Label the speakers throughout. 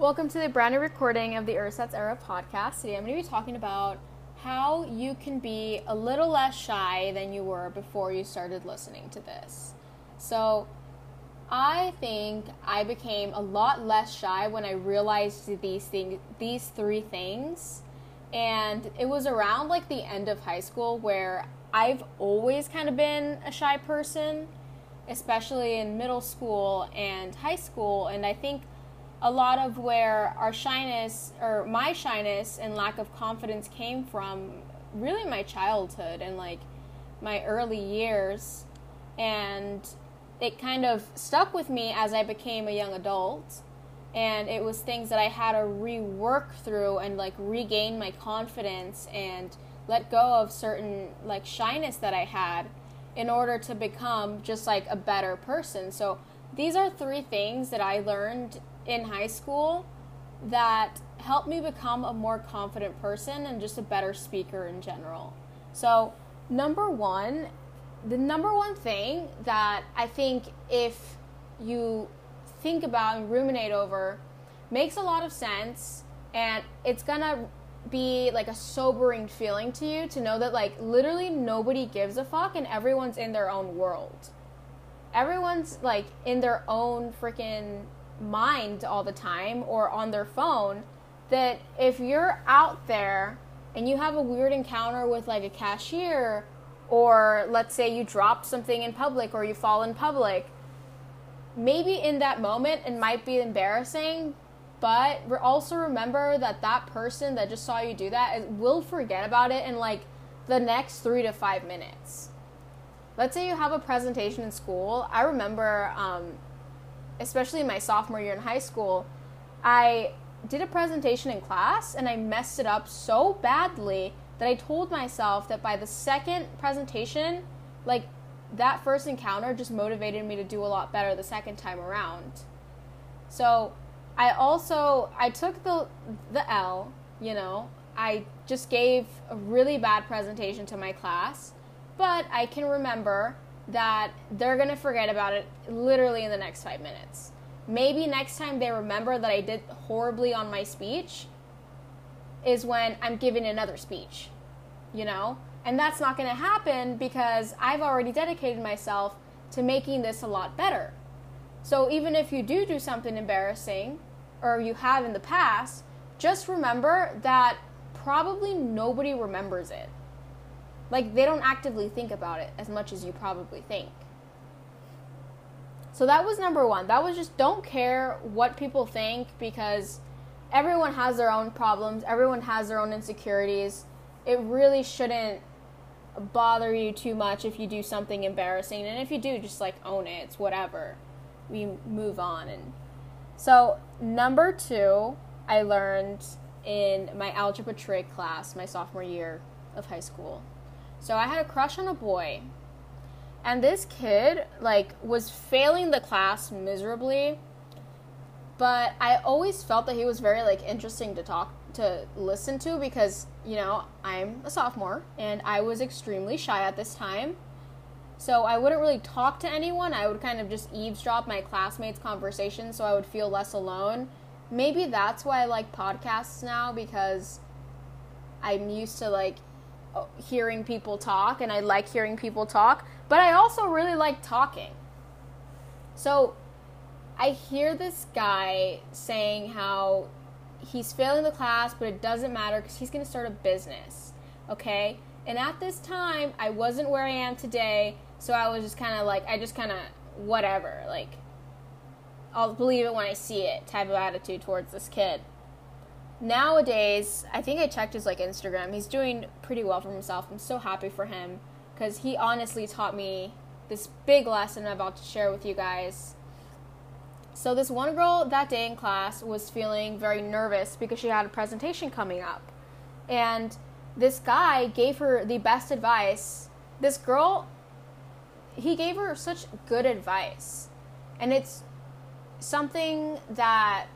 Speaker 1: Welcome to the brand new recording of the Ersatz Era podcast. Today I'm going to be talking about how you can be a little less shy than you were before you started listening to this. So, I think I became a lot less shy when I realized these things, these three things. And it was around like the end of high school where I've always kind of been a shy person, especially in middle school and high school. And I think a lot of where our shyness or my shyness and lack of confidence came from really my childhood and like my early years and it kind of stuck with me as I became a young adult and it was things that I had to rework through and like regain my confidence and let go of certain like shyness that I had in order to become just like a better person. So these are three things that I learned in high school that helped me become a more confident person and just a better speaker in general. So, number one, the number one thing that I think if you think about and ruminate over makes a lot of sense and it's gonna be like a sobering feeling to you to know that like literally nobody gives a fuck and everyone's in their own world. Everyone's like in their own freaking mind all the time or on their phone that if you're out there and you have a weird encounter with like a cashier or let's say you drop something in public or you fall in public maybe in that moment it might be embarrassing but also remember that that person that just saw you do that will forget about it in like the next three to five minutes. Let's say you have a presentation in school. I remember um, especially in my sophomore year in high school, I did a presentation in class and I messed it up so badly that I told myself that by the second presentation, like that first encounter just motivated me to do a lot better the second time around. So, I also I took the the L, you know. I just gave a really bad presentation to my class, but I can remember that they're going to forget about it literally in the next five minutes. Maybe next time they remember that I did horribly on my speech is when I'm giving another speech, you know? And that's not going to happen because I've already dedicated myself to making this a lot better. So even if you do do something embarrassing, or you have in the past, just remember that probably nobody remembers it. Like they don't actively think about it as much as you probably think. So that was number one. That was just don't care what people think because everyone has their own problems, everyone has their own insecurities. It really shouldn't bother you too much if you do something embarrassing. And if you do, just like own it. It's whatever. We move on. And so, number two, I learned in my algebra trig class, my sophomore year of high school. So I had a crush on a boy. And this kid like was failing the class miserably. But I always felt that he was very like interesting to talk to listen to because, you know, I'm a sophomore and I was extremely shy at this time. So I wouldn't really talk to anyone. I would kind of just eavesdrop my classmates' conversations so I would feel less alone. Maybe that's why I like podcasts now because I'm used to like hearing people talk and I like hearing people talk, but I also really like talking. So I hear this guy saying how he's failing the class, but it doesn't matter because he's going to start a business. Okay? And at this time, I wasn't where I am today, so I was just kind of like, I just kind of, whatever. Like, I'll believe it when I see it type of attitude towards this kid nowadays, I think I checked his like Instagram. He's doing pretty well for himself. I'm so happy for him because he honestly taught me this big lesson I'm about to share with you guys. So this one girl that day in class was feeling very nervous because she had a presentation coming up. And this guy gave her the best advice. This girl he gave her such good advice. And it's something that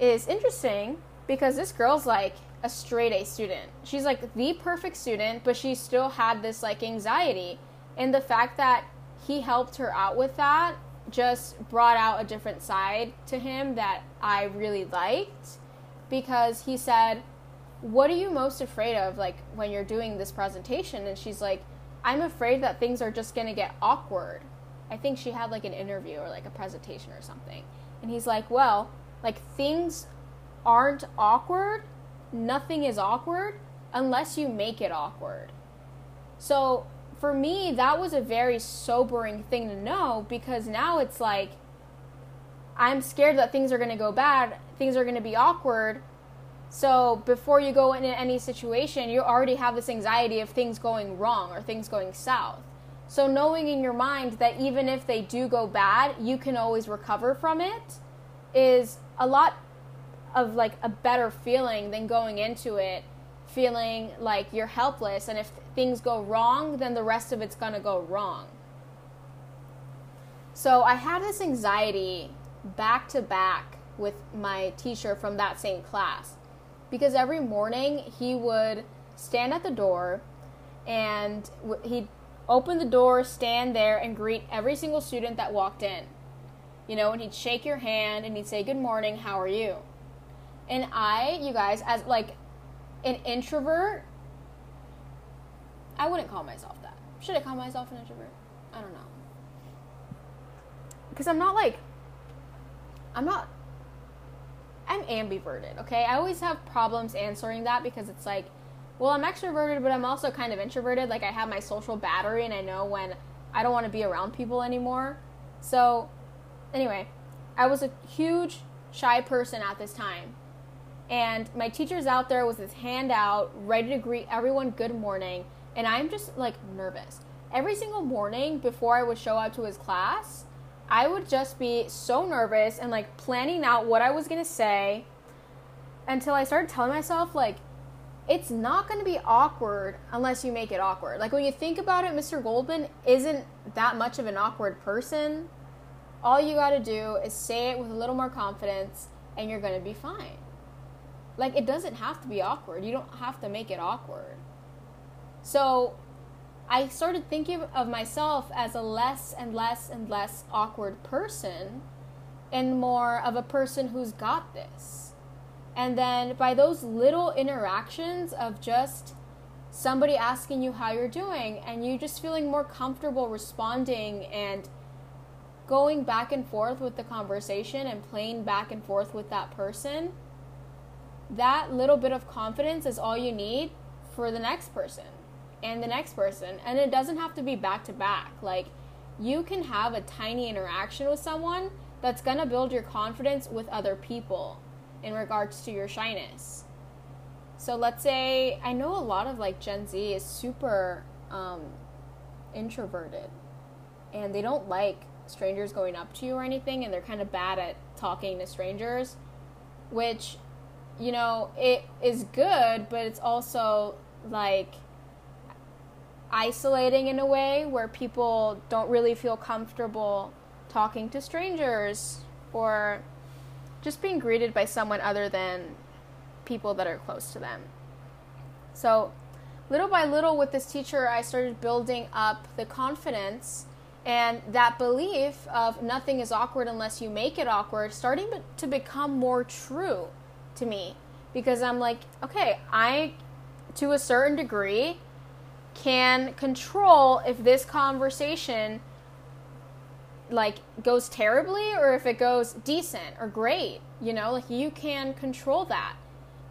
Speaker 1: is interesting because this girl's like a straight A student. She's like the perfect student, but she still had this like anxiety. And the fact that he helped her out with that just brought out a different side to him that I really liked because he said, What are you most afraid of, like, when you're doing this presentation? And she's like, I'm afraid that things are just to get awkward. I think she had like an interview or like a presentation or something. And he's like, Well, like, things aren't awkward. Nothing is awkward unless you make it awkward. So for me, that was a very sobering thing to know because now it's like I'm scared that things are going to go bad, things are going to be awkward. So before you go into any situation, you already have this anxiety of things going wrong or things going south. So knowing in your mind that even if they do go bad, you can always recover from it is a lot of like a better feeling than going into it feeling like you're helpless and if things go wrong, then the rest of it's going to go wrong. So I had this anxiety back to back with my teacher from that same class because every morning he would stand at the door and he'd open the door, stand there, and greet every single student that walked in. You know, and he'd shake your hand and he'd say, Good morning, how are you? And I, you guys, as like an introvert, I wouldn't call myself that. Should I call myself an introvert? I don't know. Because I'm not like, I'm not, I'm ambiverted, okay? I always have problems answering that because it's like, well, I'm extroverted, but I'm also kind of introverted. Like, I have my social battery and I know when I don't want to be around people anymore. So, anyway, I was a huge shy person at this time. And my teacher's out there with his hand out, ready to greet everyone good morning and I'm just like nervous. Every single morning before I would show up to his class, I would just be so nervous and like planning out what I was gonna say until I started telling myself, like, it's not gonna be awkward unless you make it awkward. Like, when you think about it, Mr. Goldman isn't that much of an awkward person. All you gotta do is say it with a little more confidence and you're gonna be fine. Like, it doesn't have to be awkward, you don't have to make it awkward. So I started thinking of myself as a less and less and less awkward person and more of a person who's got this. And then by those little interactions of just somebody asking you how you're doing and you just feeling more comfortable responding and going back and forth with the conversation and playing back and forth with that person, that little bit of confidence is all you need for the next person and the next person. And it doesn't have to be back to back. Like, you can have a tiny interaction with someone that's going to build your confidence with other people in regards to your shyness. So let's say I know a lot of like Gen Z is super um, introverted and they don't like strangers going up to you or anything and they're kind of bad at talking to strangers, which you know, it is good, but it's also like isolating in a way where people don't really feel comfortable talking to strangers or just being greeted by someone other than people that are close to them. So, little by little, with this teacher, I started building up the confidence and that belief of nothing is awkward unless you make it awkward starting to become more true to me. Because I'm like, okay, I, to a certain degree, can control if this conversation like goes terribly or if it goes decent or great you know? Like you can control that.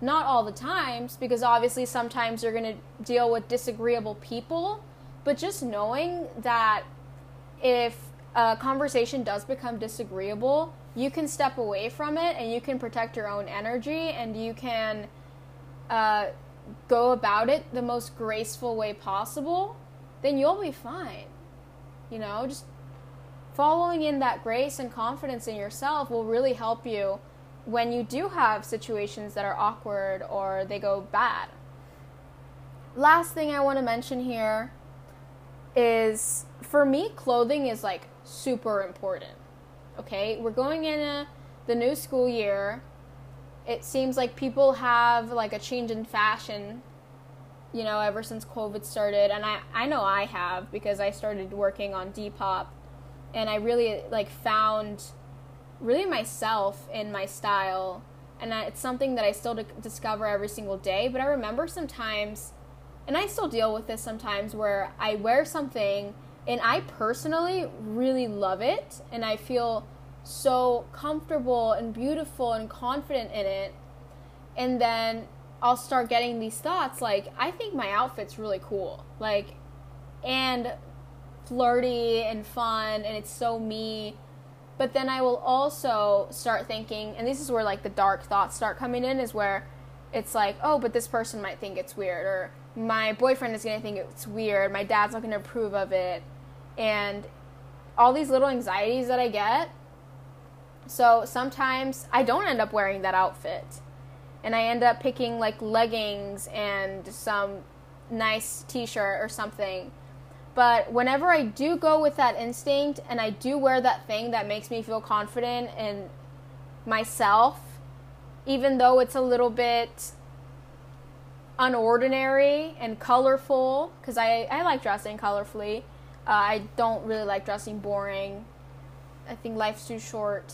Speaker 1: Not all the times because obviously sometimes you're going to deal with disagreeable people but just knowing that if a conversation does become disagreeable you can step away from it and you can protect your own energy and you can uh, go about it the most graceful way possible, then you'll be fine. You know, just following in that grace and confidence in yourself will really help you when you do have situations that are awkward or they go bad. Last thing I want to mention here is for me, clothing is like super important. Okay, we're going in the new school year it seems like people have like a change in fashion you know ever since covid started and i i know i have because i started working on depop and I really like found really myself in my style and it's something that I still discover every single day. But I remember sometimes, and I still deal with this sometimes, where I wear something and I personally really love it, and I feel so comfortable and beautiful and confident in it, and then I'll start getting these thoughts like, I think my outfit's really cool, like, and flirty and fun, and it's so me. But then I will also start thinking, and this is where like the dark thoughts start coming in, is where it's like, oh, but this person might think it's weird, or my boyfriend is going to think it's weird, my dad's not going to approve of it, and all these little anxieties that I get. So sometimes I don't end up wearing that outfit, and I end up picking like leggings and some nice t shirt or something but whenever I do go with that instinct and I do wear that thing that makes me feel confident in myself, even though it's a little bit unordinary and colorful, because I, I like dressing colorfully. Uh, I don't really like dressing boring. I think life's too short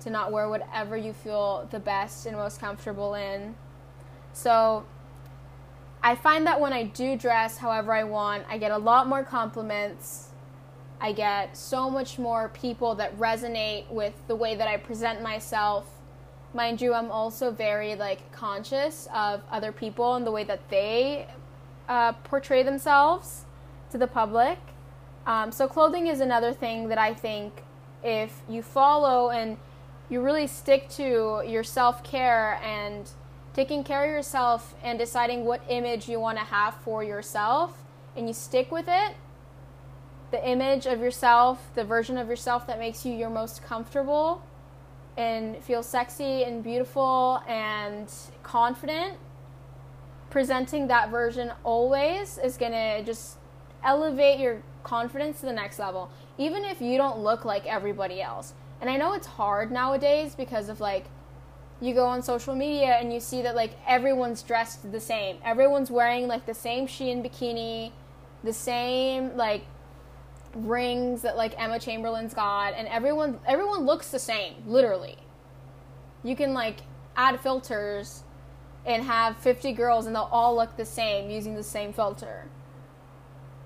Speaker 1: to not wear whatever you feel the best and most comfortable in. So I find that when I do dress however I want, I get a lot more compliments. I get so much more people that resonate with the way that I present myself. Mind you, I'm also very like conscious of other people and the way that they uh, portray themselves to the public. Um, so clothing is another thing that I think if you follow and you really stick to your self care and taking care of yourself and deciding what image you want to have for yourself and you stick with it the image of yourself the version of yourself that makes you your most comfortable and feel sexy and beautiful and confident presenting that version always is going to just elevate your confidence to the next level even if you don't look like everybody else and i know it's hard nowadays because of like you go on social media and you see that like everyone's dressed the same. Everyone's wearing like the same Shein bikini, the same like rings that like Emma Chamberlain's got and everyone everyone looks the same, literally. You can like add filters and have 50 girls and they'll all look the same using the same filter.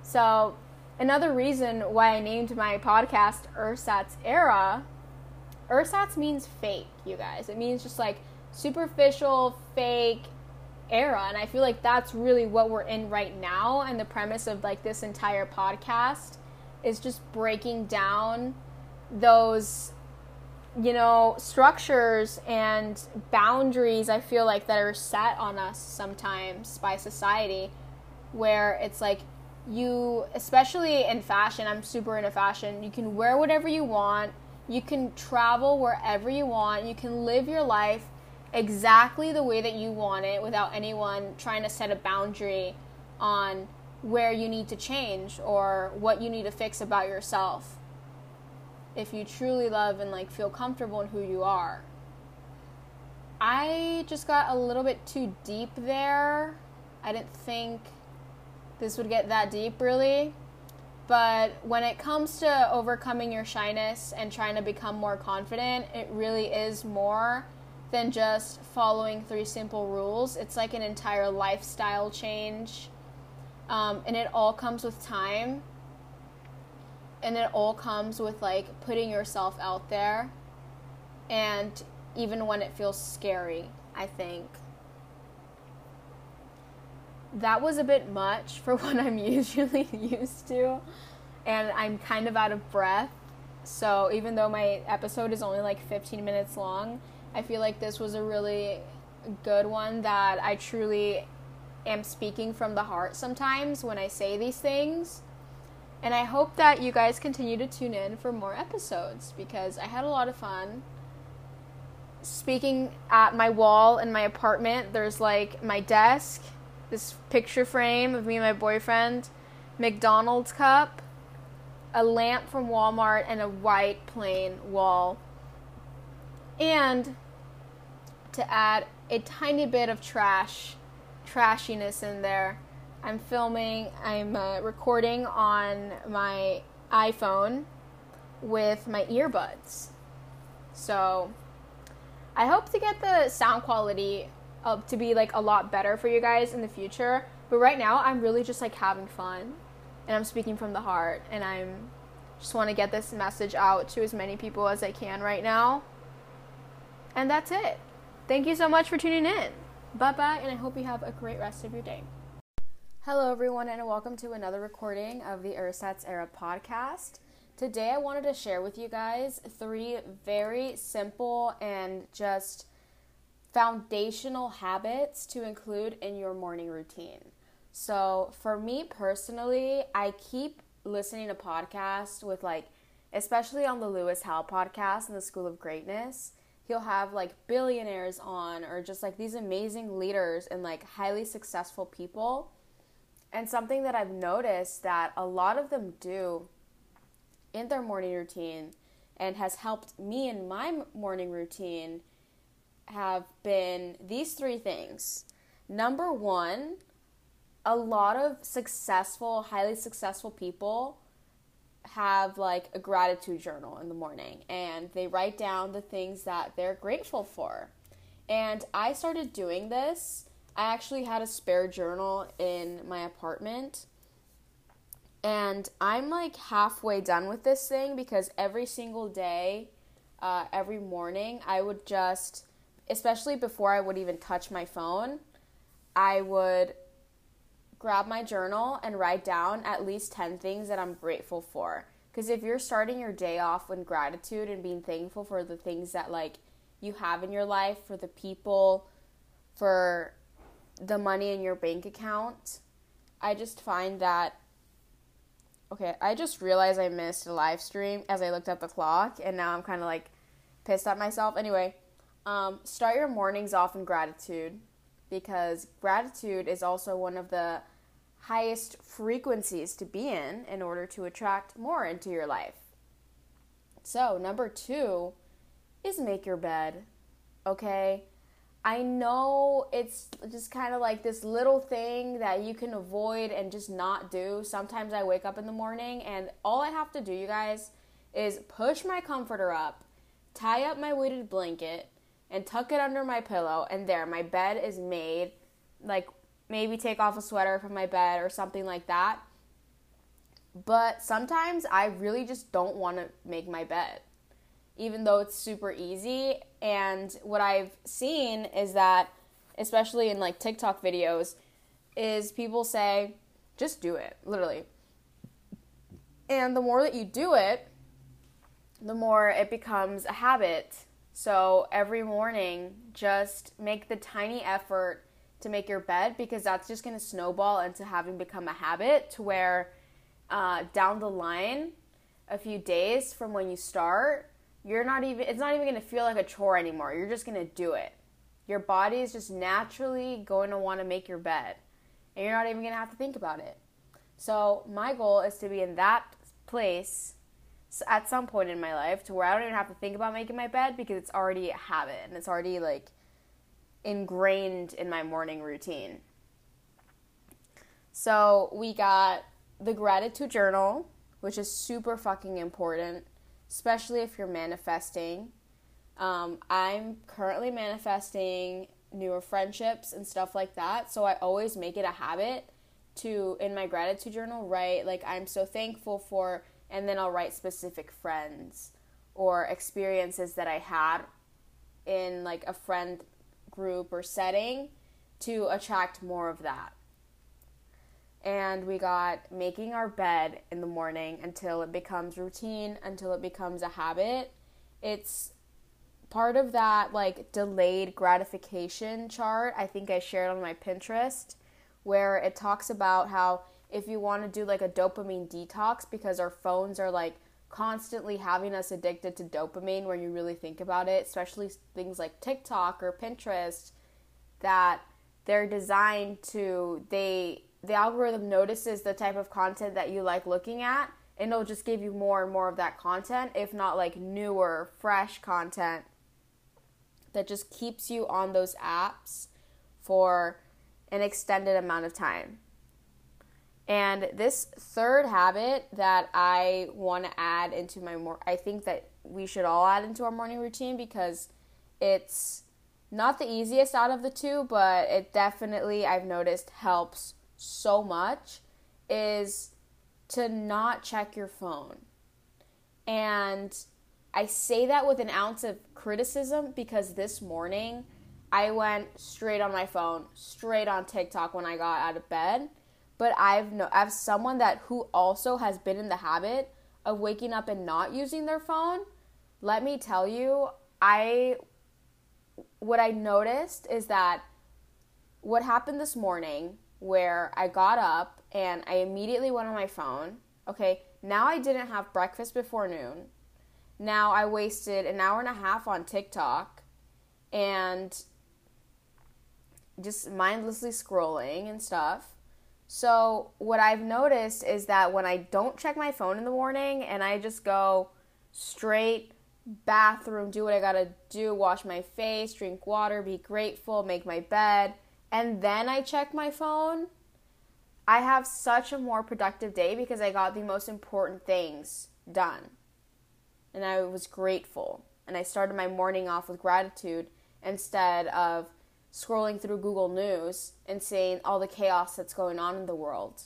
Speaker 1: So, another reason why I named my podcast Ersatz Era ersatz means fake, you guys. It means just like superficial, fake era. And I feel like that's really what we're in right now. And the premise of like this entire podcast is just breaking down those you know structures and boundaries i feel like that are set on us sometimes by society where it's like you especially in fashion i'm super into fashion you can wear whatever you want you can travel wherever you want. You can live your life exactly the way that you want it without anyone trying to set a boundary on where you need to change or what you need to fix about yourself. If you truly love and like feel comfortable in who you are. I just got a little bit too deep there. I didn't think this would get that deep really. But when it comes to overcoming your shyness and trying to become more confident, it really is more than just following three simple rules. It's like an entire lifestyle change. Um, and it all comes with time. And it all comes with like putting yourself out there. And even when it feels scary, I think. That was a bit much for what I'm usually used to and I'm kind of out of breath. So even though my episode is only like 15 minutes long, I feel like this was a really good one that I truly am speaking from the heart sometimes when I say these things. And I hope that you guys continue to tune in for more episodes because I had a lot of fun. Speaking at my wall in my apartment, there's like my desk, this picture frame of me and my boyfriend, McDonald's cup, a lamp from Walmart, and a white plain wall. And to add a tiny bit of trash, trashiness in there, I'm filming, I'm uh, recording on my iPhone with my earbuds. So I hope to get the sound quality up to be like a lot better for you guys in the future. But right now, I'm really just like having fun and I'm speaking from the heart and I'm just want to get this message out to as many people as I can right now. And that's it. Thank you so much for tuning in. Bye bye, and I hope you have a great rest of your day. Hello, everyone, and welcome to another recording of the Ersatz Era podcast. Today, I wanted to share with you guys three very simple and just foundational habits to include in your morning routine. So, for me personally, I keep listening to podcasts with like, especially on the Lewis Howes podcast and the School of Greatness, he'll have like billionaires on or just like these amazing leaders and like highly successful people. And something that I've noticed that a lot of them do in their morning routine and has helped me in my morning routine have been these three things. Number one, a lot of successful, highly successful people have like a gratitude journal in the morning and they write down the things that they're grateful for. And I started doing this. I actually had a spare journal in my apartment. And I'm like halfway done with this thing because every single day, uh, every morning, I would just, especially before I would even touch my phone, I would grab my journal and write down at least 10 things that I'm grateful for. Because if you're starting your day off with gratitude and being thankful for the things that like you have in your life, for the people, for the money in your bank account, I just find that okay, I just realized I missed a live stream as I looked at the clock and now I'm kind of like pissed at myself. Anyway, um, start your mornings off in gratitude because gratitude is also one of the highest frequencies to be in in order to attract more into your life. So, number two is make your bed. Okay? I know it's just kind of like this little thing that you can avoid and just not do. Sometimes I wake up in the morning and all I have to do, you guys, is push my comforter up, tie up my weighted blanket, and tuck it under my pillow, and there, my bed is made like maybe take off a sweater from my bed or something like that. But sometimes I really just don't want to make my bed, even though it's super easy. And what I've seen is that, especially in like TikTok videos, is people say, just do it, literally. And the more that you do it, the more it becomes a habit. So every morning, just make the tiny effort to make your bed because that's just going to snowball into having become a habit to where uh, down the line, a few days from when you start, you're not even, it's not even going to feel like a chore anymore. You're just going to do it. Your body is just naturally going to want to make your bed, and you're not even going to have to think about it. So, my goal is to be in that place at some point in my life to where I don't even have to think about making my bed because it's already a habit and it's already like ingrained in my morning routine. So we got the gratitude journal, which is super fucking important, especially if you're manifesting. Um, I'm currently manifesting newer friendships and stuff like that, so I always make it a habit to, in my gratitude journal, write, like, I'm so thankful for, and then I'll write specific friends or experiences that I had in, like, a friend group or setting to attract more of that. And we got making our bed in the morning until it becomes routine, until it becomes a habit. It's part of that like delayed gratification chart. I think I shared on my Pinterest where it talks about how if you want to do like a dopamine detox because our phones are like constantly having us addicted to dopamine when you really think about it, especially things like TikTok or Pinterest that they're designed to they the algorithm notices the type of content that you like looking at and it'll just give you more and more of that content if not like newer fresh content that just keeps you on those apps for an extended amount of time And this third habit that I want to add into my more I think that we should all add into our morning routine because it's not the easiest out of the two, but it definitely I've noticed helps so much is to not check your phone. And I say that with an ounce of criticism because this morning I went straight on my phone, straight on TikTok when I got out of bed. But I've no as someone that who also has been in the habit of waking up and not using their phone, let me tell you, I what I noticed is that what happened this morning where I got up and I immediately went on my phone. Okay, now I didn't have breakfast before noon. Now I wasted an hour and a half on TikTok and just mindlessly scrolling and stuff. So, what I've noticed is that when I don't check my phone in the morning and I just go straight bathroom, do what I gotta do, wash my face, drink water, be grateful, make my bed, and then I check my phone, I have such a more productive day because I got the most important things done. And I was grateful. And I started my morning off with gratitude instead of scrolling through Google News and seeing all the chaos that's going on in the world.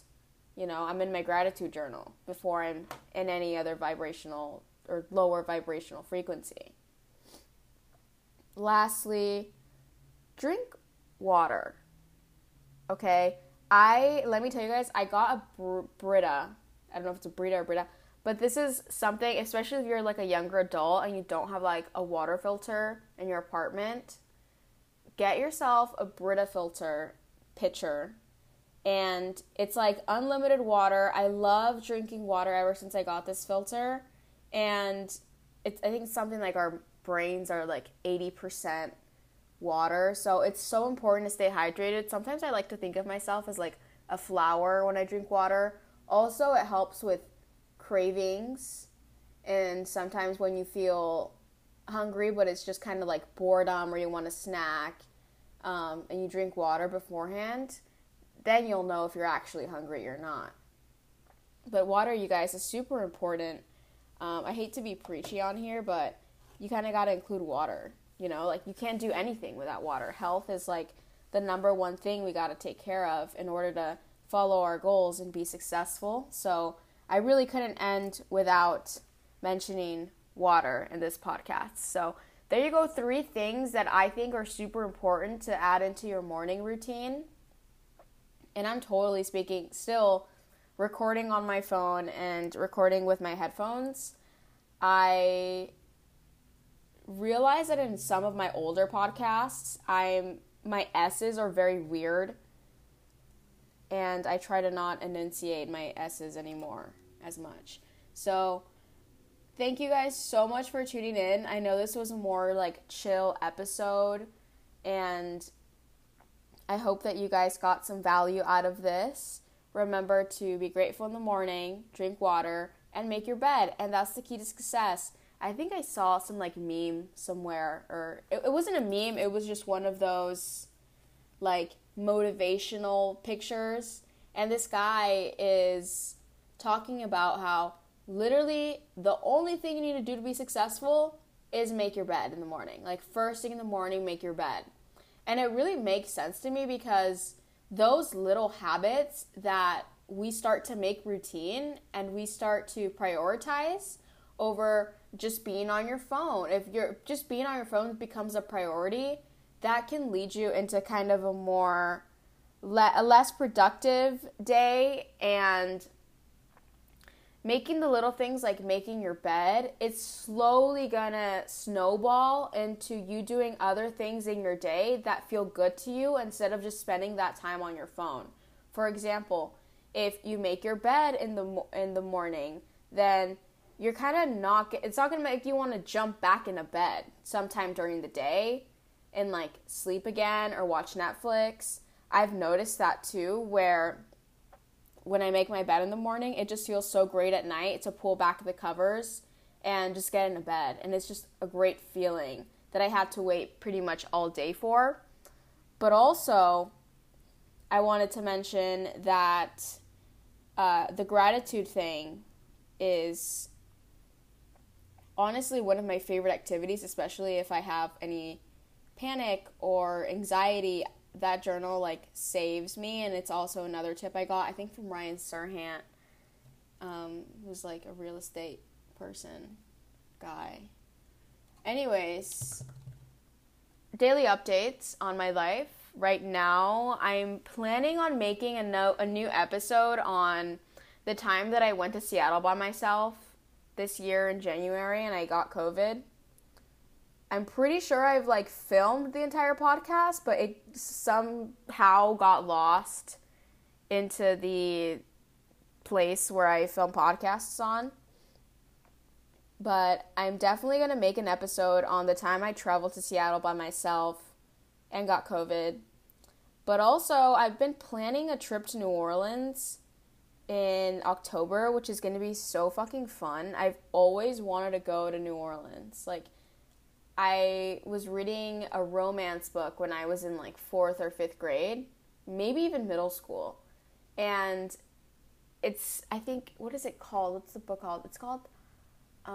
Speaker 1: You know, I'm in my gratitude journal before I'm in any other vibrational or lower vibrational frequency. Lastly, drink water. Okay? I let me tell you guys, I got a Br- Brita. I don't know if it's a Brita or Brita, but this is something, especially if you're like a younger adult and you don't have like a water filter in your apartment get yourself a Brita filter pitcher and it's like unlimited water. I love drinking water ever since I got this filter and it's I think something like our brains are like 80% water. So it's so important to stay hydrated. Sometimes I like to think of myself as like a flower when I drink water. Also, it helps with cravings and sometimes when you feel hungry but it's just kind of like boredom or you want a snack um, and you drink water beforehand, then you'll know if you're actually hungry or not. But water, you guys, is super important. Um, I hate to be preachy on here, but you kind of got to include water. You know, like you can't do anything without water. Health is like the number one thing we got to take care of in order to follow our goals and be successful. So I really couldn't end without mentioning water in this podcast. So there you go, three things that I think are super important to add into your morning routine. And I'm totally speaking, still recording on my phone and recording with my headphones. I realize that in some of my older podcasts, I'm my S's are very weird. And I try to not enunciate my S's anymore as much. So thank you guys so much for tuning in. I know this was a more like chill episode and I hope that you guys got some value out of this. Remember to be grateful in the morning, drink water, and make your bed. And that's the key to success. I think I saw some like meme somewhere, or it, it wasn't a meme, it was just one of those like motivational pictures. And this guy is talking about how literally the only thing you need to do to be successful is make your bed in the morning. Like first thing in the morning, make your bed. And it really makes sense to me because those little habits that we start to make routine and we start to prioritize over just being on your phone. If you're just being on your phone becomes a priority, that can lead you into kind of a more le- a less productive day and making the little things like making your bed, it's slowly gonna snowball into you doing other things in your day that feel good to you instead of just spending that time on your phone. For example, if you make your bed in the in the morning, then you're kind of not it's not going to make you want to jump back into bed sometime during the day and like sleep again or watch Netflix. I've noticed that too where when I make my bed in the morning, it just feels so great at night to pull back the covers and just get into bed. And it's just a great feeling that I had to wait pretty much all day for. But also, I wanted to mention that uh, the gratitude thing is honestly one of my favorite activities, especially if I have any panic or anxiety. That journal like saves me, and it's also another tip I got. I think from Ryan Serhant, um, who's like a real estate person guy. Anyways, daily updates on my life. Right now, I'm planning on making a, no- a new episode on the time that I went to Seattle by myself this year in January and I got COVID. I'm pretty sure I've like filmed the entire podcast, but it somehow got lost into the place where I film podcasts on. But I'm definitely going to make an episode on the time I traveled to Seattle by myself and got COVID. But also, I've been planning a trip to New Orleans in October, which is going to be so fucking fun. I've always wanted to go to New Orleans. Like, I was reading a romance book when I was in like fourth or fifth grade, maybe even middle school. And it's, I think, what is it called? What's the book called? It's called, um,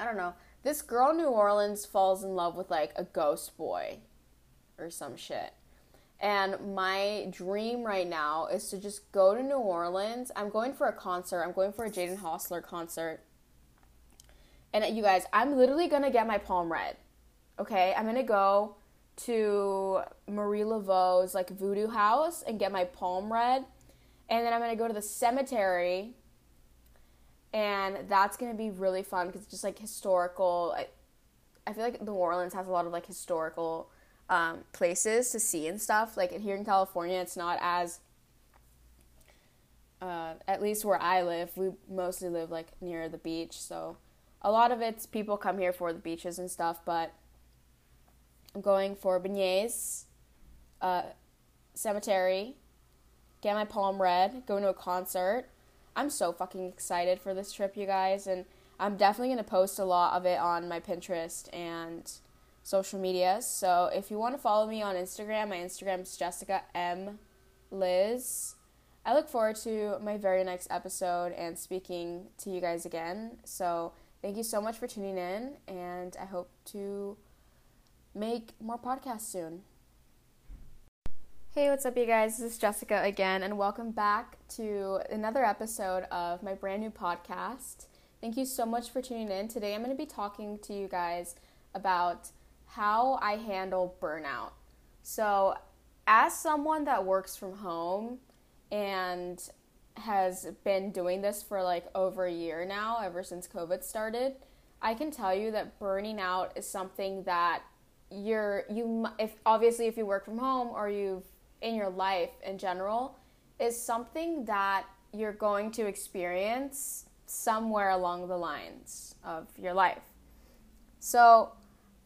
Speaker 1: I don't know. This girl in New Orleans falls in love with like a ghost boy or some shit. And my dream right now is to just go to New Orleans. I'm going for a concert. I'm going for a Jaden Hossler concert. And you guys, I'm literally to get my palm read. Okay? I'm to go to Marie Laveau's like voodoo house and get my palm read. And then I'm to go to the cemetery. And that's to be really fun because it's just like historical. I, I feel like New Orleans has a lot of like historical um, places to see and stuff. Like here in California, it's not as, uh, at least where I live, we mostly live like near the beach. So a lot of it's people come here for the beaches and stuff. But I'm going for beignets, uh, cemetery, get my palm read, going to a concert. I'm so fucking excited for this trip, you guys, and I'm definitely gonna post a lot of it on my Pinterest and social media. So if you want to follow me on Instagram, my Instagram is Jessica M Liz. I look forward to my very next episode and speaking to you guys again. So thank you so much for tuning in, and I hope to make more podcasts soon. Hey, what's up, you guys? This is Jessica again, and welcome back to another episode of my brand new podcast. Thank you so much for tuning in. Today, I'm going to be talking to you guys about how I handle burnout. So, as someone that works from home and has been doing this for like over a year now, ever since COVID started, I can tell you that burning out is something that you're you if obviously if you work from home or you've in your life in general is something that you're going to experience somewhere along the lines of your life. So,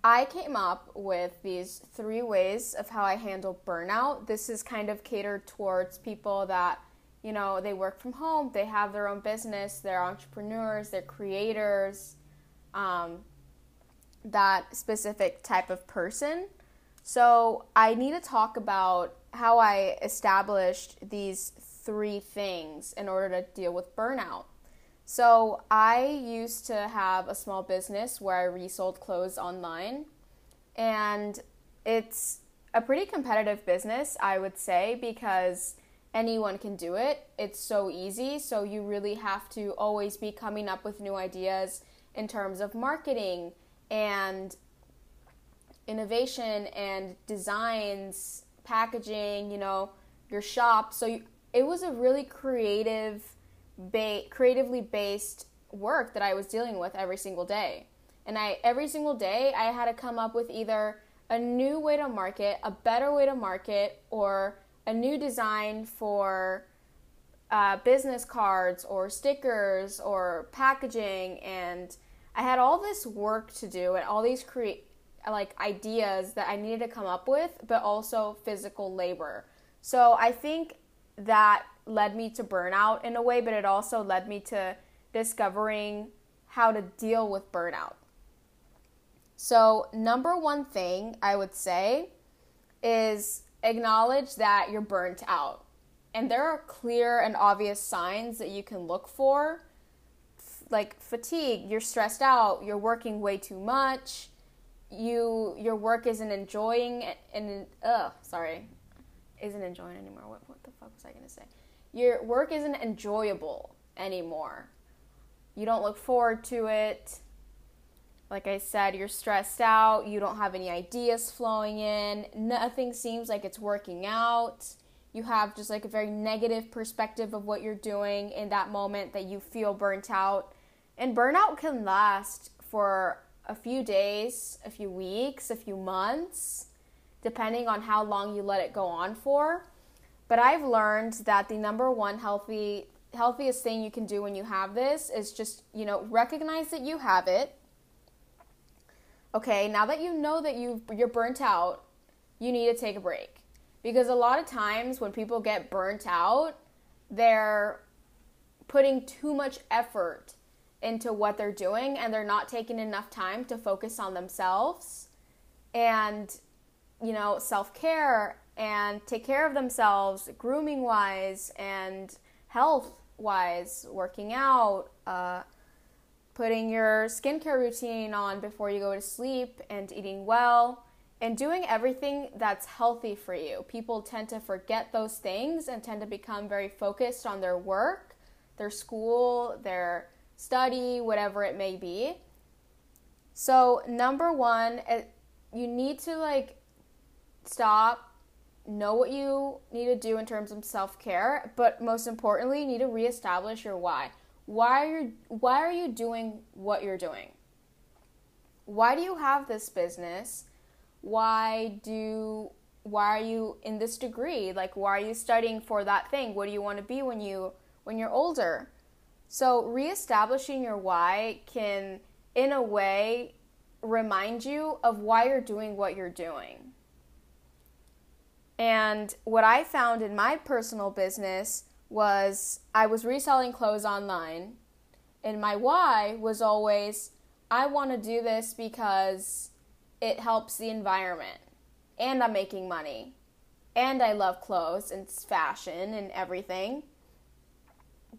Speaker 1: I came up with these three ways of how I handle burnout. This is kind of catered towards people that, you know, they work from home, they have their own business, they're entrepreneurs, they're creators, um, that specific type of person. So I need to talk about how I established these three things in order to deal with burnout. So I used to have a small business where I resold clothes online, and it's a pretty competitive business, I would say, because anyone can do it. It's so easy, so you really have to always be coming up with new ideas in terms of marketing and innovation and designs, packaging, you know, your shop. So you, it was a really creative ba- creatively based work that I was dealing with every single day. And I every single day I had to come up with either a new way to market, a better way to market, or a new design for uh, business cards or stickers or packaging. And I had all this work to do and all these create like ideas that I needed to come up with, but also physical labor. So I think that led me to burnout in a way, but it also led me to discovering how to deal with burnout. So, number one thing I would say is acknowledge that you're burnt out. and there are clear and obvious signs that you can look for like fatigue, you're stressed out, you're working way too much, you your work isn't enjoying and uh sorry, isn't enjoying anymore. What what the fuck was I gonna say? Your work isn't enjoyable anymore. You don't look forward to it. Like I said, you're stressed out, you don't have any ideas flowing in, nothing seems like it's working out. You have just like a very negative perspective of what you're doing in that moment that you feel burnt out. And burnout can last for a few days, a few weeks, a few months, depending on how long you let it go on for. But I've learned that the number one healthy healthiest thing you can do when you have this is just, you know, recognize that you have it. Okay, now that you know that you you're burnt out, you need to take a break. Because a lot of times when people get burnt out, they're putting too much effort into what they're doing and they're not taking enough time to focus on themselves and you know self-care and take care of themselves grooming wise and health wise working out uh, putting your skincare routine on before you go to sleep and eating well and doing everything that's healthy for you people tend to forget those things and tend to become very focused on their work their school their study, whatever it may be. So, number one, you need to like stop, know what you need to do in terms of self care, but most importantly, you need to reestablish your why. Why are you why are you doing what you're doing? Why do you have this business? Why do why are you in this degree? Like why are you studying for that thing? What do you want to be when you when you're older? So, reestablishing your why can, in a way, remind you of why you're doing what you're doing. And what I found in my personal business was I was reselling clothes online, and my why was always I want to do this because it helps the environment, and I'm making money, and I love clothes and fashion and everything.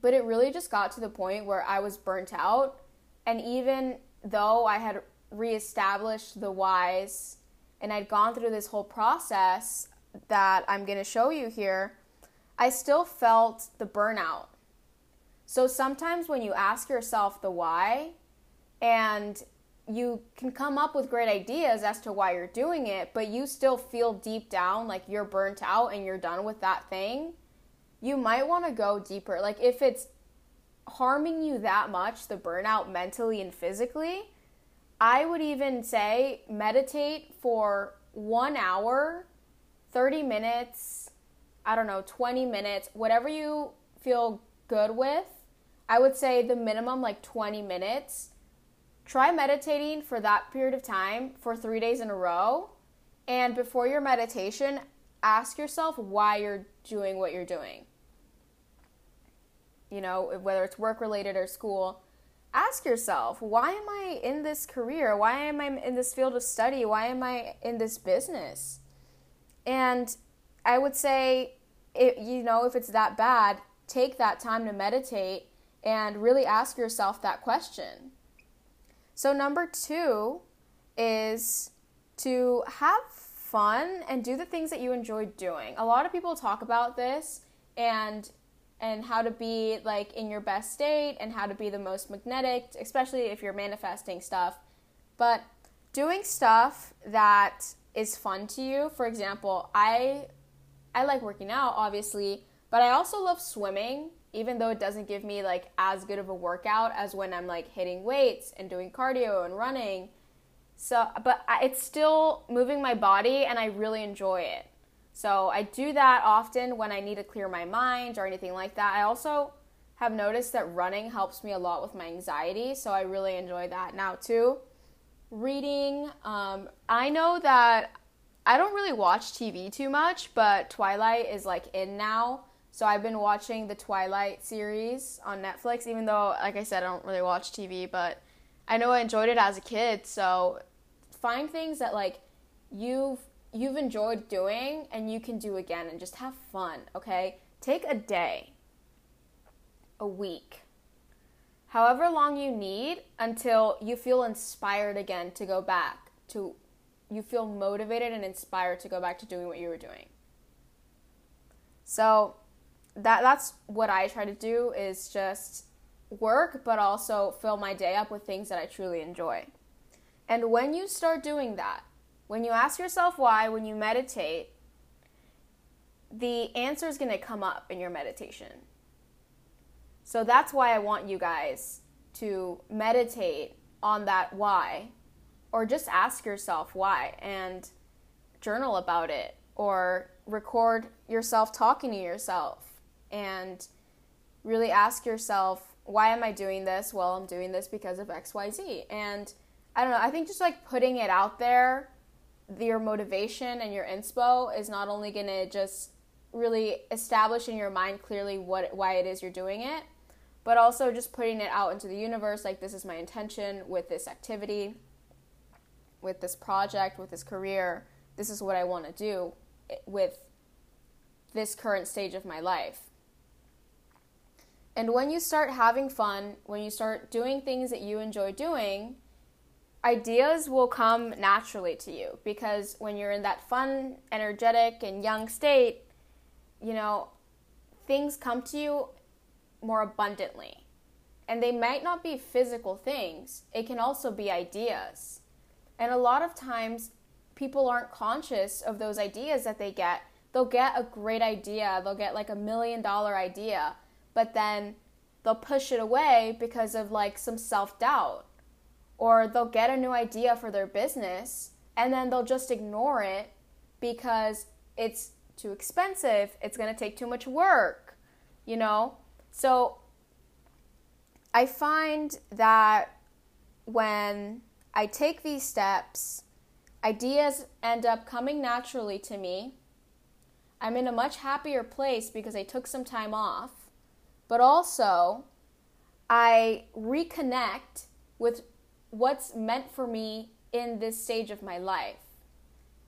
Speaker 1: But it really just got to the point where I was burnt out. And even though I had reestablished the whys and I'd gone through this whole process that I'm going to show you here, I still felt the burnout. So sometimes when you ask yourself the why and you can come up with great ideas as to why you're doing it, but you still feel deep down like you're burnt out and you're done with that thing you might want to go deeper. Like if it's harming you that much, the burnout mentally and physically, I would even say meditate for one hour, 30 minutes, I don't know, 20 minutes, whatever you feel good with. I would say the minimum like 20 minutes. Try meditating for that period of time for three days in a row. And before your meditation, ask yourself why you're doing what you're doing you know, whether it's work related or school, ask yourself, why am I in this career? Why am I in this field of study? Why am I in this business? And I would say, it, you know, if it's that bad, take that time to meditate and really ask yourself that question. So, number two is to have fun and do the things that you enjoy doing. A lot of people talk about this and and how to be like in your best state and how to be the most magnetic, especially if you're manifesting stuff. But doing stuff that is fun to you, for example, I I like working out obviously, but I also love swimming even though it doesn't give me like as good of a workout as when I'm like hitting weights and doing cardio and running. So, but it's still moving my body and I really enjoy it. So I do that often when I need to clear my mind or anything like that. I also have noticed that running helps me a lot with my anxiety, so I really enjoy that now too. Reading, um, I know that I don't really watch TV too much, but Twilight is like in now. So I've been watching the Twilight series on Netflix, even though, like I said, I don't really watch TV, but I know I enjoyed it as a kid. So find things that like you've you've enjoyed doing and you can do again and just have fun, okay? take a day, a week, however long you need until you feel inspired again to go back to you feel motivated and inspired to go back to doing what you were doing. So that that's what I try to do is just work but also fill my day up with things that I truly enjoy. And when you start doing that, when you ask yourself why, when you meditate, the answer is going to come up in your meditation. So that's why I want you guys to meditate on that why, or just ask yourself why and journal about it, or record yourself talking to yourself and really ask yourself, why am I doing this? Well, I'm doing this because of XYZ. And I don't know, I think just like putting it out there, your motivation and your inspo is not only going to just really establish in your mind clearly what why it is you're doing it, but also just putting it out into the universe like this is my intention with this activity, with this project, with this career. This is what I want to do eh, with this current stage of my life. And when you start having fun, when you start doing things that you enjoy doing, ideas will come naturally to you because when you're in that fun, energetic, and young state, you know, things come to you more abundantly. And they might not be physical things, it can also be ideas. And a lot of times, people aren't conscious of those ideas that they get. They'll get a great idea, they'll get like a million dollar idea, but then they'll push it away because of like some self doubt. Or they'll get a new idea for their business and then they'll just ignore it because it's too expensive, it's to take too much work, you know? So I find that when I take these steps, ideas end up coming naturally to me. I'm in a much happier place because I took some time off, but also I reconnect with what's meant for me in this stage of my life.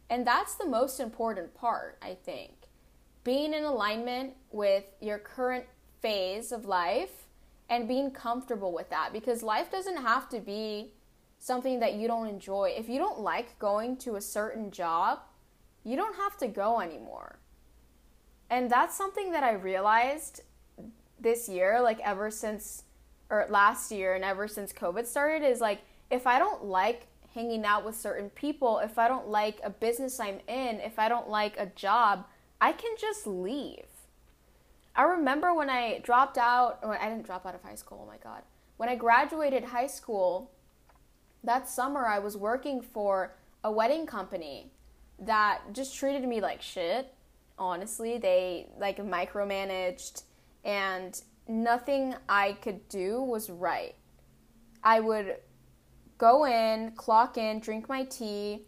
Speaker 1: And that's the most important part, I think. Being in alignment with your current phase of life and being comfortable with that because life doesn't have to be something that you don't enjoy. If you don't like going to a certain job, you don't have to go anymore. And that's something that I realized this year, like ever since, or last year, and ever since COVID started, is like if I don't like hanging out with certain people, if I don't like a business I'm in, if I don't like a job, I can just leave. I remember when I dropped out, oh, I didn't drop out of high school, oh my God. When I graduated high school, that summer I was working for a wedding company that just treated me like shit. Honestly, they like micromanaged and nothing I could do was right. I would go in, clock in, drink my tea.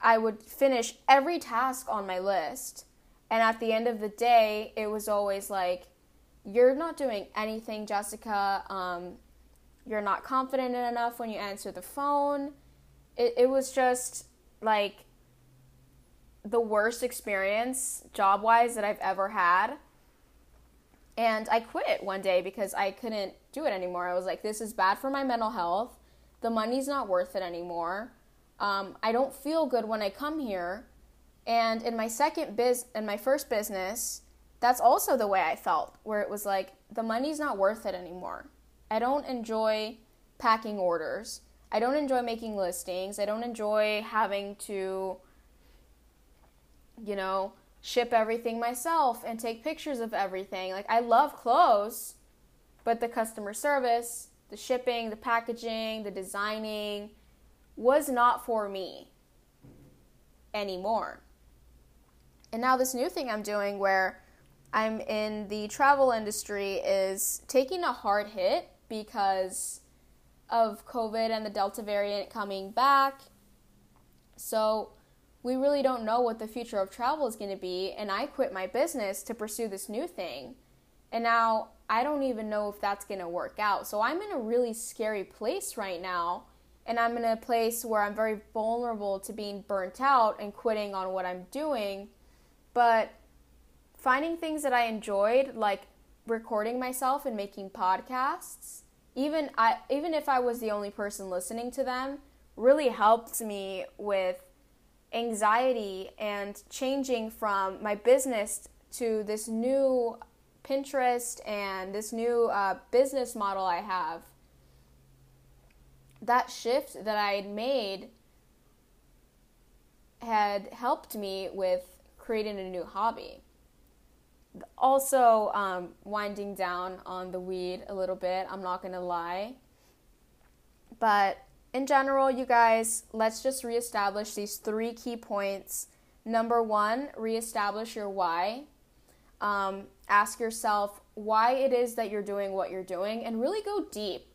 Speaker 1: I would finish every task on my list. And at the end of the day, it was always like, You're not doing anything, Jessica. Um, you're not confident enough when you answer the phone. It, it was just like the worst experience job wise that I've ever had. And I quit one day because I couldn't do it anymore. I was like, This is bad for my mental health the money's not worth it anymore. Um, I don't feel good when I come here. And in my second biz, in my first business, that's also the way I felt, where it was like the money's not worth it anymore. I don't enjoy packing orders. I don't enjoy making listings. I don't enjoy having to, you know, ship everything myself and take pictures of everything. Like, I love clothes, but the customer service, the shipping, the packaging, the designing was not for me anymore. And now, this new thing I'm doing where I'm in the travel industry is taking a hard hit because of COVID and the Delta variant coming back. So, we really don't know what the future of travel is going to be. And I quit my business to pursue this new thing. And now I don't even know if that's going to work out. So I'm in a really scary place right now. And I'm in a place where I'm very vulnerable to being burnt out and quitting on what I'm doing. But finding things that I enjoyed, like recording myself and making podcasts, even I even if I was the only person listening to them, really helped me with anxiety and changing from my business to this new Pinterest and this new uh, business model I have. That shift that I had made had helped me with creating a new hobby. Also, um, winding down on the weed a little bit, I'm not gonna lie. But in general, you guys, let's just reestablish these three key points. Number one, reestablish your why. Um, ask yourself why it is that you're doing what you're doing and really go deep.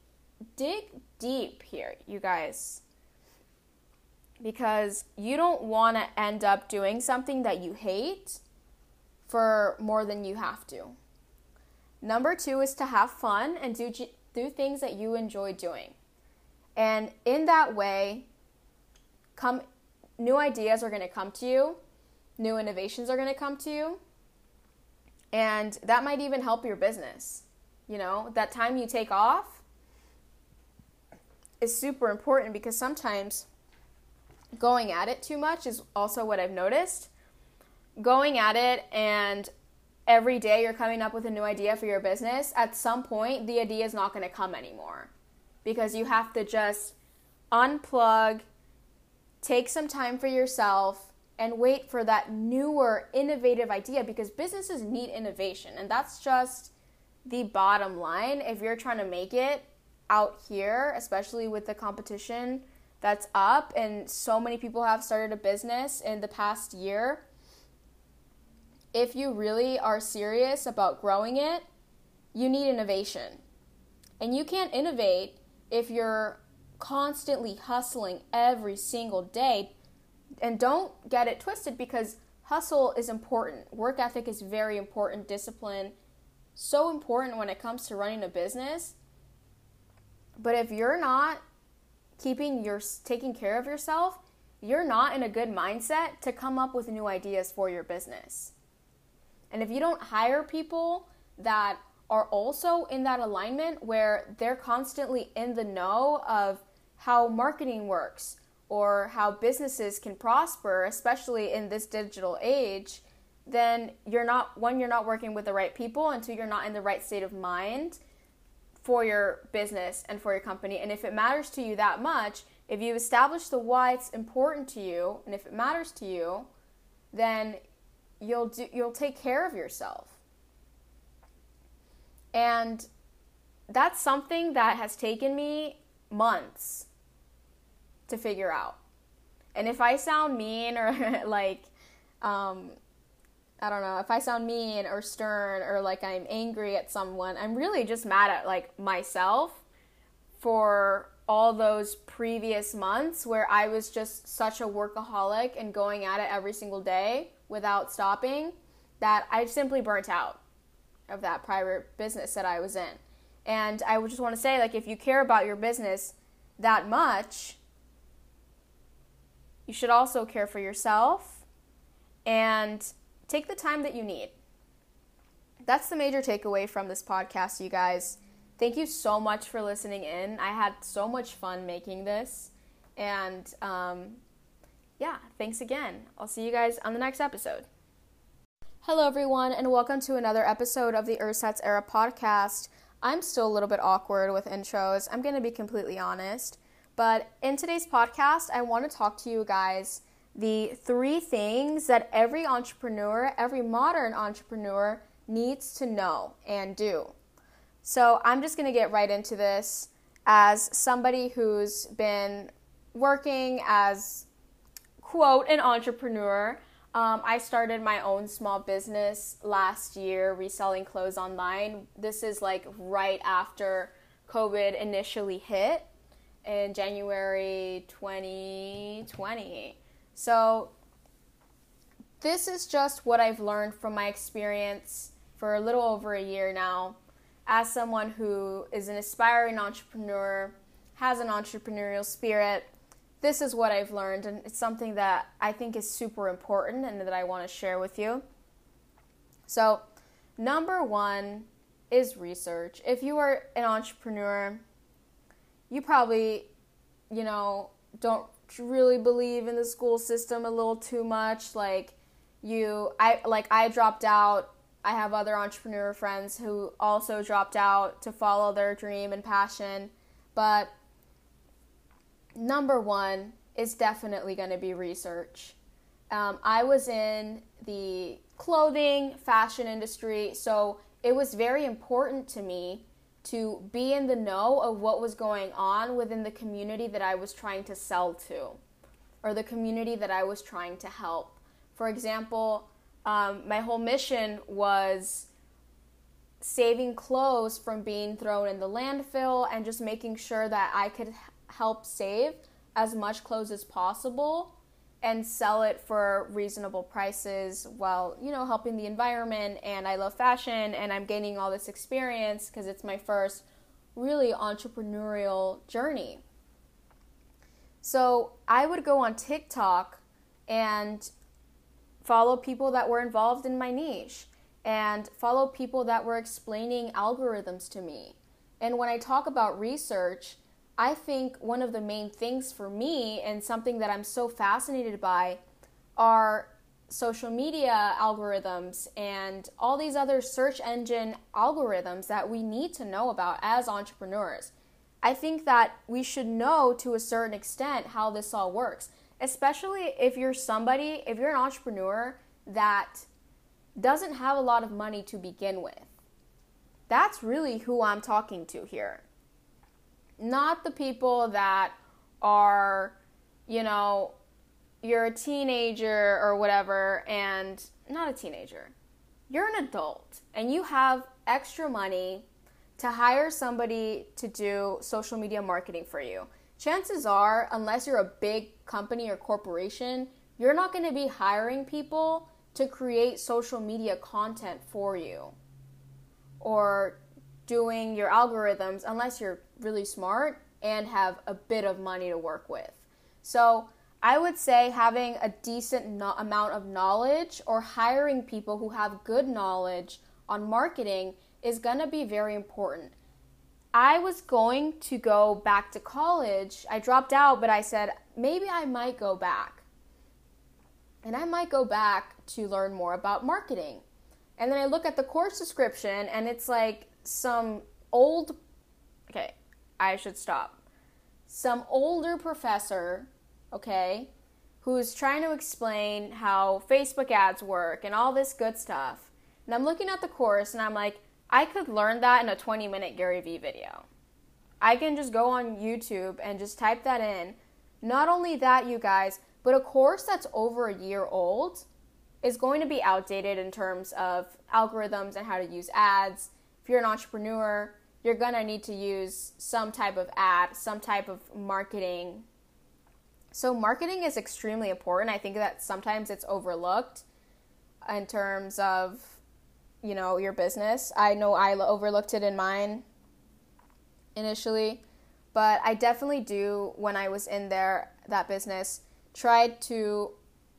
Speaker 1: Dig deep here, you guys. Because you don't want to end up doing something that you hate for more than you have to. Number two is to have fun and do, do things that you enjoy doing. And in that way, come new ideas are going to come to you, new innovations are going to come to you, and that might even help your business. You know, that time you take off is super important because sometimes going at it too much is also what I've noticed. Going at it and every day you're coming up with a new idea for your business, at some point the idea is not going to come anymore because you have to just unplug, take some time for yourself, and wait for that newer, innovative idea because businesses need innovation. And that's just the bottom line. If you're trying to make it out here, especially with the competition that's up, and so many people have started a business in the past year, if you really are serious about growing it, you need innovation. And you can't innovate if you're constantly hustling every single day. And don't get it twisted because hustle is important. Work ethic is very important. Discipline, so important when it comes to running a business. But if you're not keeping your taking care of yourself, you're not in a good mindset to come up with new ideas for your business. And if you don't hire people that are also in that alignment where they're constantly in the know of how marketing works or how businesses can prosper, especially in this digital age, then you're not one you're not working with the right people and two you're not in the right state of mind for your business and for your company. And if it matters to you that much, if you establish the why it's important to you and if it matters to you, then you'll do you'll take care of yourself. And that's something that has taken me months to figure out. And if I sound mean or like, um, I don't know, if I sound mean or stern or like I'm angry at someone, I'm really just mad at like myself for all those previous months where I was just such a workaholic and going at it every single day without stopping that I simply burnt out of that private business that I was in. And I would just want to say, like, if you care about your business that much, you should also care for yourself and take the time that you need. That's the major takeaway from this podcast, you guys. Thank you so much for listening in. I had so much fun making this. And um, yeah, thanks again. I'll see you guys on the next episode. Hello, everyone, and welcome to another episode of the Ersatz Era podcast. I'm still a little bit awkward with intros. I'm going to be completely honest. But in today's podcast, I want to talk to you guys the three things that every entrepreneur, every modern entrepreneur needs to know and do. So I'm just going to get right into this as somebody who's been working as, quote, an entrepreneur um, I started my own small business last year reselling clothes online. This is like right after COVID initially hit in January 2020. So, this is just what I've learned from my experience for a little over a year now as someone who is an aspiring entrepreneur, has an entrepreneurial spirit, this is what I've learned, and it's something that I think is super important and that I want to share with you. So, number one is research. If you are an entrepreneur, you probably, you know, don't really believe in the school system a little too much. Like, you, I, like, I dropped out. I have other entrepreneur friends who also dropped out to follow their dream and passion. But number one is definitely going to be research. Um, I was in the clothing, fashion industry, so it was very important to me to be in the know of what was going on within the community that I was trying to sell to or the community that I was trying to help. For example, um, my whole mission was saving clothes from being thrown in the landfill and just making sure that I could help save as much clothes as possible and sell it for reasonable prices while you know helping the environment and I love fashion and I'm gaining all this experience because it's my first really entrepreneurial journey. So, I would go on TikTok and follow people that were involved in my niche and follow people that were explaining algorithms to me. And when I talk about research, I think one of the main things for me and something that I'm so fascinated by are social media algorithms and all these other search engine algorithms that we need to know about as entrepreneurs. I think that we should know to a certain extent how this all works, especially if you're somebody, if you're an entrepreneur that doesn't have a lot of money to begin with. That's really who I'm talking to here not the people that are, you know, you're a teenager or whatever, and not a teenager. You're an adult and you have extra money to hire somebody to do social media marketing for you. Chances are, unless you're a big company or corporation, you're not going to be hiring people to create social media content for you or doing your algorithms unless you're really smart and have a bit of money to work with. So, I would say having a decent no- amount of knowledge or hiring people who have good knowledge on marketing is going to be very important. I was going to go back to college. I dropped out, but I said maybe I might go back. And I might go back to learn more about marketing. And then I look at the course description and it's like some old I should stop. Some older professor, okay, who's trying to explain how Facebook ads work and all this good stuff. And I'm looking at the course and I'm like, I could learn that in a 20 minute Gary Vee video. I can just go on YouTube and just type that in. Not only that, you guys, but a course that's over a year old is going to be outdated in terms of algorithms and how to use ads. If you're an entrepreneur, you're going to need to use some type of ad, some type of marketing. So, marketing is extremely important. I think that sometimes it's overlooked in terms of, you know, your business. I know I overlooked it in mine initially, but I definitely do when I was in there, that business, tried to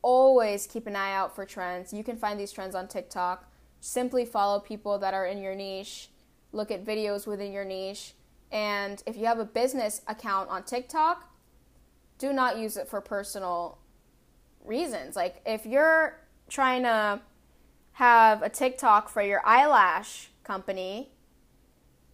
Speaker 1: always keep an eye out for trends. You can find these trends on TikTok. Simply follow people that are in your niche look at videos within your niche. And if you have a business account on TikTok, do not use it for personal reasons. Like if you're trying to have a TikTok for your eyelash company,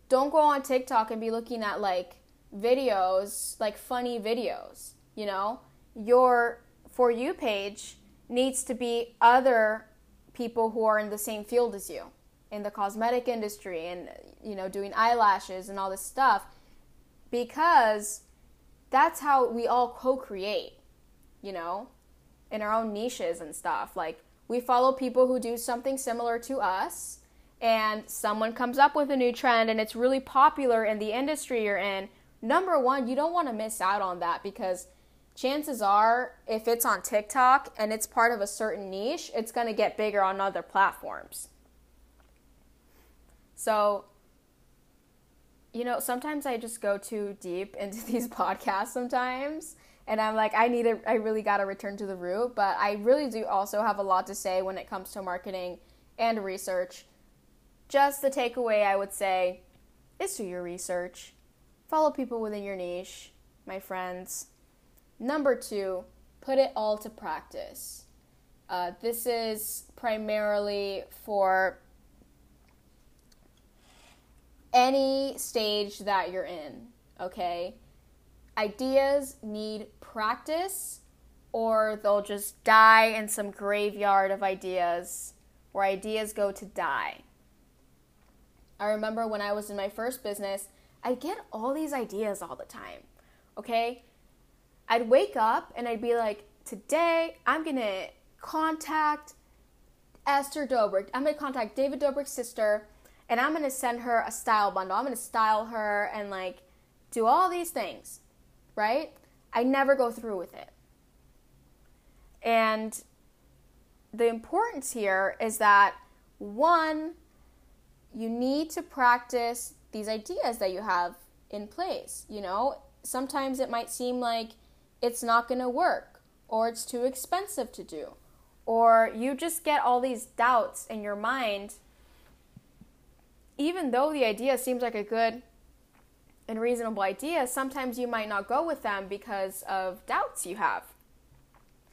Speaker 1: don't go on TikTok and be looking at like videos, like funny videos, you know? Your for you page needs to be other people who are in the same field as you in the cosmetic industry and you know doing eyelashes and all this stuff because that's how we all co-create you know in our own niches and stuff. Like we follow people who do something similar to us and someone comes up with a new trend and it's really popular in the industry you're in. Number one you don't want to miss out on that because chances are if it's on tiktok and it's part of a certain niche it's going to get bigger on other platforms so, you know, sometimes I just go too deep into these podcasts sometimes. And I'm like, I need to, I really got to return to the root. But I really do also have a lot to say when it comes to marketing and research. Just the takeaway I would say is do your research. Follow people within your niche, my friends. Number two, put it all to practice. Uh, this is primarily for any stage that you're in, okay? Ideas need practice or they'll just die in some graveyard of ideas where ideas go to die. I remember when I was in my first business, I'd get all these ideas all the time, okay? I'd wake up and I'd be like, today I'm gonna contact Esther Dobrik. I'm gonna contact David Dobrik's sister and I'm gonna send her a style bundle. I'm gonna style her and like do all these things, right? I never go through with it. And the importance here is that one, you need to practice these ideas that you have in place. You know, sometimes it might seem like it's not going to work or it's too expensive to do or you just get all these doubts in your mind even though the idea seems like a good and reasonable idea sometimes you might not go with them because of doubts you have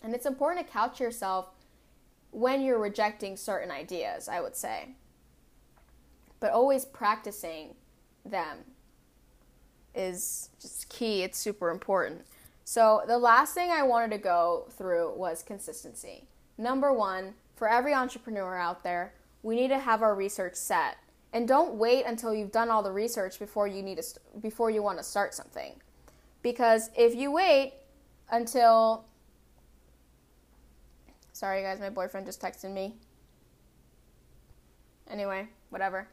Speaker 1: and it's important to couch yourself when you're rejecting certain ideas i would say but always practicing them is just key it's super important so, the last thing I wanted to go through was consistency. Number one, for every entrepreneur out there, we need to have our research set. And don't wait until you've done all the research before you need to before you want to start something. Because if you wait until Sorry guys, my boyfriend just texted me. Anyway, whatever.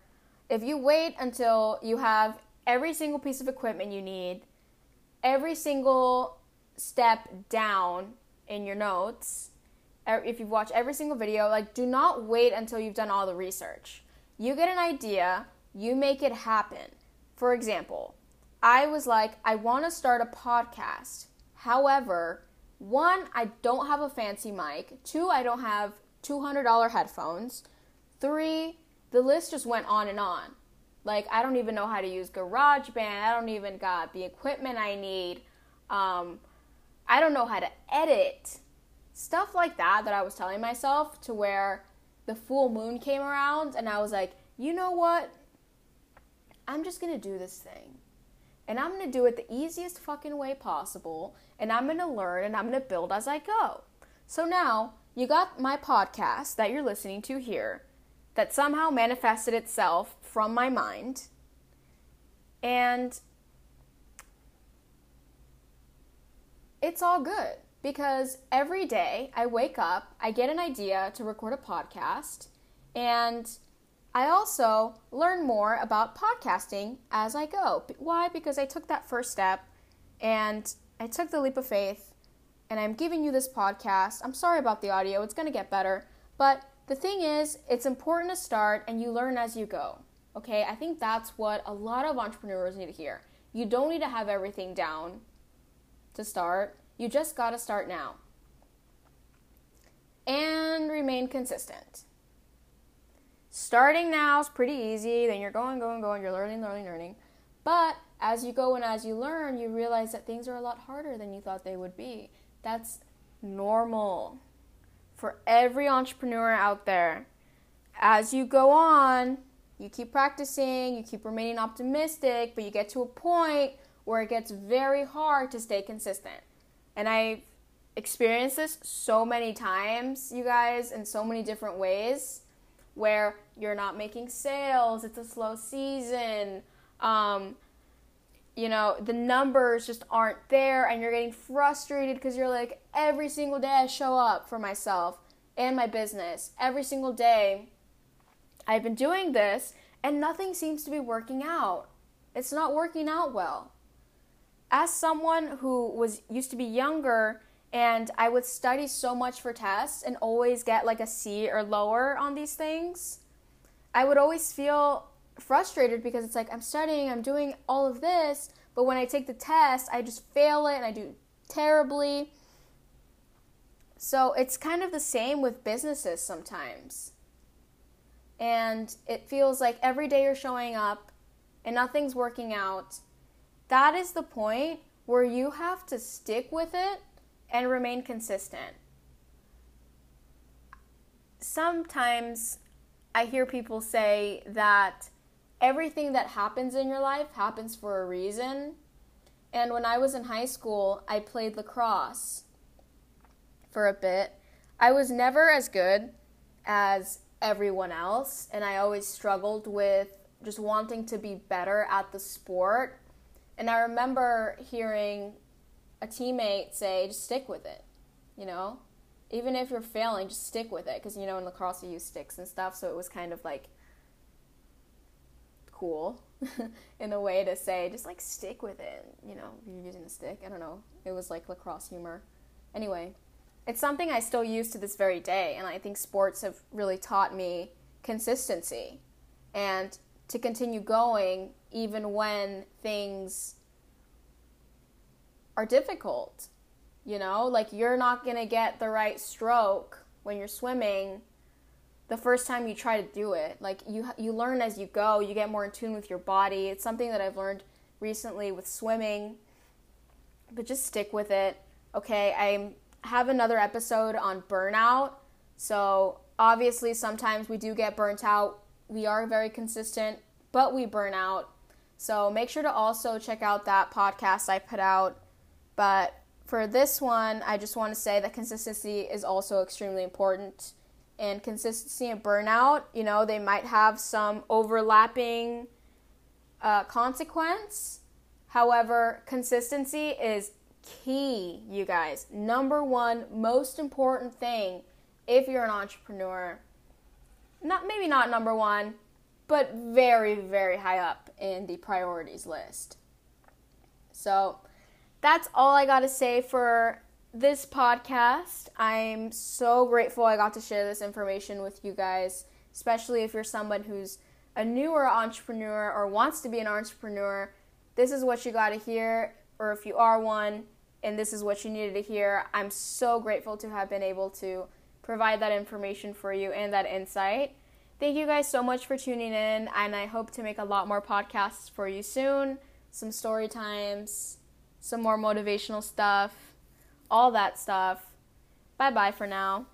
Speaker 1: If you wait until you have every single piece of equipment you need, every single step down in your notes if you've watched every single video like do not wait until you've done all the research you get an idea you make it happen. For example i was like i want to start a podcast. However one i don't have a fancy mic. Two i don't have $200 headphones. Three the list just went on and on. Like i don't even know how to use garageband. I don't even got the equipment i need. Um, I don't know how to edit. Stuff like that that I was telling myself to where the full moon came around and I was like, you know what? I'm just gonna do this thing. And I'm gonna do it the easiest fucking way possible. And I'm gonna learn and I'm gonna build as I go. So now you got my podcast that you're listening to here that somehow manifested itself from my mind. And it's all good because every day I wake up, I get an idea to record a podcast, and I also learn more about podcasting as I go. Why? Because I took that first step and I took the leap of faith and I'm giving you this podcast. I'm sorry about the audio, it's going to get better. But the thing is, it's important to start and you learn as you go. Okay? I think that's what a lot of entrepreneurs need to hear. You don't need to have everything down to start. You just got to start now. And remain consistent. Starting now is pretty easy, then you're going, going, going, you're learning, learning, learning. But as you go and as you learn, you realize that things are a lot harder than you thought they would be. That's normal for every entrepreneur out there. As you go on, you keep practicing, you keep remaining optimistic, but you get to a point where it gets very hard to stay consistent. And I've experienced this so many times, you guys, in so many different ways where you're not making sales, it's a slow season. Um, you know, the numbers just aren't there, and you're getting frustrated because you're like, every single day I show up for myself and my business. Every single day I've been doing this, and nothing seems to be working out. It's not working out well as someone who was used to be younger and I would study so much for tests and always get like a C or lower on these things, I would always feel frustrated because it's like I'm studying, I'm doing all of this, but when I take the test, I just fail it and I do terribly. So it's kind of the same with businesses sometimes. and it feels like every day you're showing up and nothing's working out, that is the point where you have to stick with it and remain consistent. Sometimes I hear people say that everything that happens in your life happens for a reason. And when I was in high school, I played lacrosse for a bit. I was never as good as everyone else, and I always struggled with just wanting to be better at the sport. And I remember hearing a teammate say, just stick with it, you know? Even if you're failing, just stick with it. Because, you know, in lacrosse, you use sticks and stuff, so it was kind of like cool in a way to say, just like stick with it. You know, you're using a stick. I don't know. It was like lacrosse humor. Anyway, it's something I still use to this very day, and I think sports have really taught me consistency and to continue going even when things are difficult. You know, like you're not going to get the right stroke when you're swimming the first time you try to do it. Like you you learn as you go, you get more in tune with your body. It's something that I've learned recently with swimming. But just stick with it. Okay, I have another episode on burnout. So, obviously sometimes we do get burnt out. We are very consistent, but we burn out. So, make sure to also check out that podcast I put out. But for this one, I just want to say that consistency is also extremely important and consistency and burnout, you know, they might have some overlapping uh, consequence. However, consistency is key, you guys. Number one, most important thing if you're an entrepreneur. Not maybe not number one, but very, very high up in the priorities list. So that's all I got to say for this podcast. I'm so grateful I got to share this information with you guys, especially if you're someone who's a newer entrepreneur or wants to be an entrepreneur. This is what you got to hear, or if you are one and this is what you needed to hear, I'm so grateful to have been able to provide that information for you and that insight. Thank you guys so much for tuning in, and I hope to make a lot more podcasts for you soon. Some story times, some more motivational stuff all that stuff. Bye bye for now.